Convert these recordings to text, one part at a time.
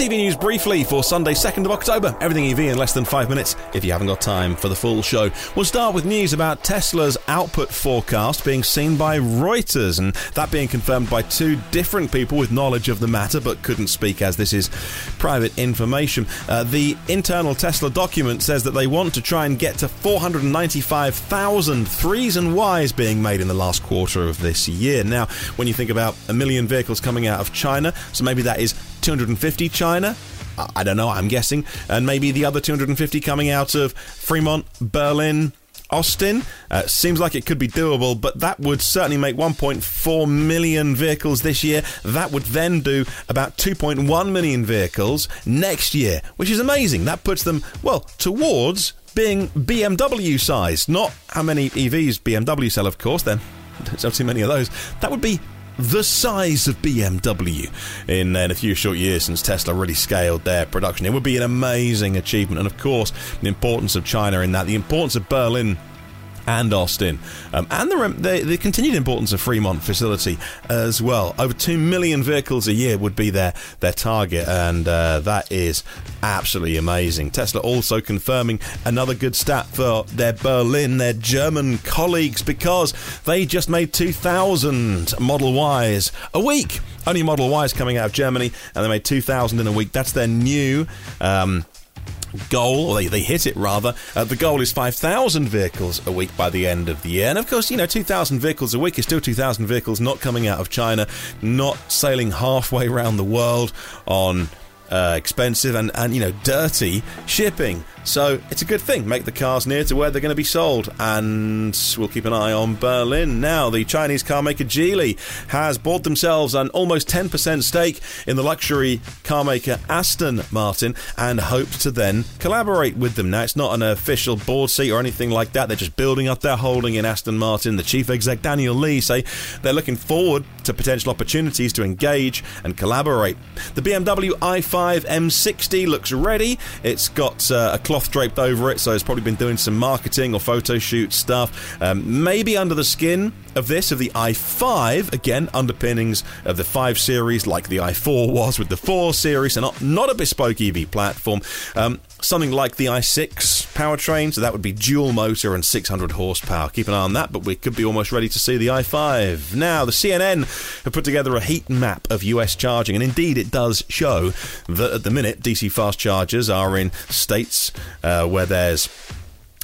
EV News briefly for Sunday, 2nd of October. Everything EV in less than five minutes if you haven't got time for the full show. We'll start with news about Tesla's output forecast being seen by Reuters, and that being confirmed by two different people with knowledge of the matter but couldn't speak as this is private information. Uh, the internal Tesla document says that they want to try and get to 495,000 threes and Ys being made in the last quarter of this year. Now, when you think about a million vehicles coming out of China, so maybe that is 250 China. I don't know, I'm guessing. And maybe the other 250 coming out of Fremont, Berlin, Austin. Uh, seems like it could be doable, but that would certainly make 1.4 million vehicles this year. That would then do about 2.1 million vehicles next year, which is amazing. That puts them, well, towards being BMW size. Not how many EVs BMW sell, of course, then. There's not too many of those. That would be the size of BMW in, uh, in, a few short years since Tesla really scaled their production. It would be an amazing achievement. And of course, the importance of China in that, the importance of Berlin and Austin, um, and the, the, the, continued importance of Fremont facility as well. Over two million vehicles a year would be their their target, and uh, that is absolutely amazing. Tesla also confirming another good stat for their Berlin, their German colleagues, because they just made 2,000 Model Ys a week. Only Model Ys coming out of Germany, and they made 2,000 in a week. That's their new. Um, goal, or they, they hit it rather. Uh, the goal is 5,000 vehicles a week by the end of the year. And of course, you know, 2,000 vehicles a week is still 2,000 vehicles not coming out of China, not sailing halfway around the world on uh, expensive and, and you know dirty shipping. So it's a good thing. Make the cars near to where they're going to be sold, and we'll keep an eye on Berlin. Now, the Chinese car maker Geely has bought themselves an almost 10% stake in the luxury car maker Aston Martin, and hopes to then collaborate with them. Now, it's not an official board seat or anything like that. They're just building up their holding in Aston Martin. The chief exec Daniel Lee say they're looking forward to potential opportunities to engage and collaborate. The BMW i5 M60 looks ready. It's got uh, a cloth draped over it, so it's probably been doing some marketing or photo shoot stuff. Um, maybe under the skin of this, of the i5, again, underpinnings of the 5 series, like the i4 was with the 4 series, and not, not a bespoke EV platform. Um, something like the i6 powertrain, so that would be dual motor and 600 horsepower. Keep an eye on that, but we could be almost ready to see the i5. Now, the CNN have put together a heat map of US charging, and indeed it does show that at the minute DC fast chargers are in states uh, where there's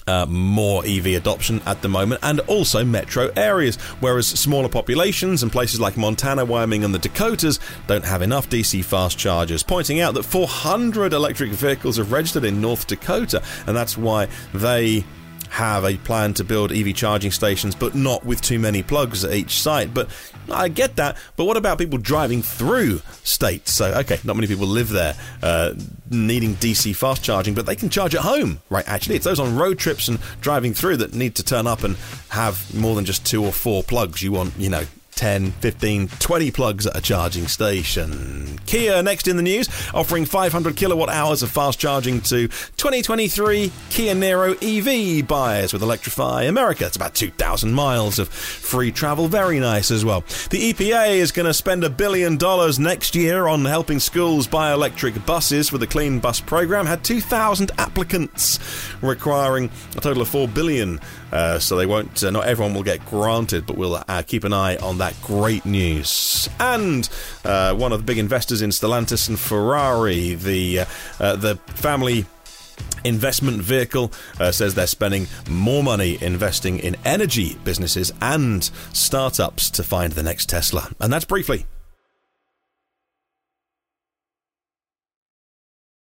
uh, more EV adoption at the moment, and also metro areas, whereas smaller populations and places like Montana, Wyoming, and the Dakotas don't have enough DC fast chargers, pointing out that 400 electric vehicles are registered in North Dakota, and that's why they have a plan to build EV charging stations, but not with too many plugs at each site. But I get that. But what about people driving through states? So, okay, not many people live there uh, needing DC fast charging, but they can charge at home, right? Actually, it's those on road trips and driving through that need to turn up and have more than just two or four plugs. You want, you know, 10, 15, 20 plugs at a charging station. Kia next in the news, offering 500 kilowatt hours of fast charging to 2023 Kia Niro EV buyers with Electrify America. It's about 2,000 miles of free travel. Very nice as well. The EPA is going to spend a billion dollars next year on helping schools buy electric buses for the Clean Bus program. Had 2,000 applicants, requiring a total of 4 billion. Uh, so they won't. Uh, not everyone will get granted, but we'll uh, keep an eye on that that great news. And uh, one of the big investors in Stellantis and Ferrari, the uh, uh, the family investment vehicle uh, says they're spending more money investing in energy businesses and startups to find the next Tesla. And that's briefly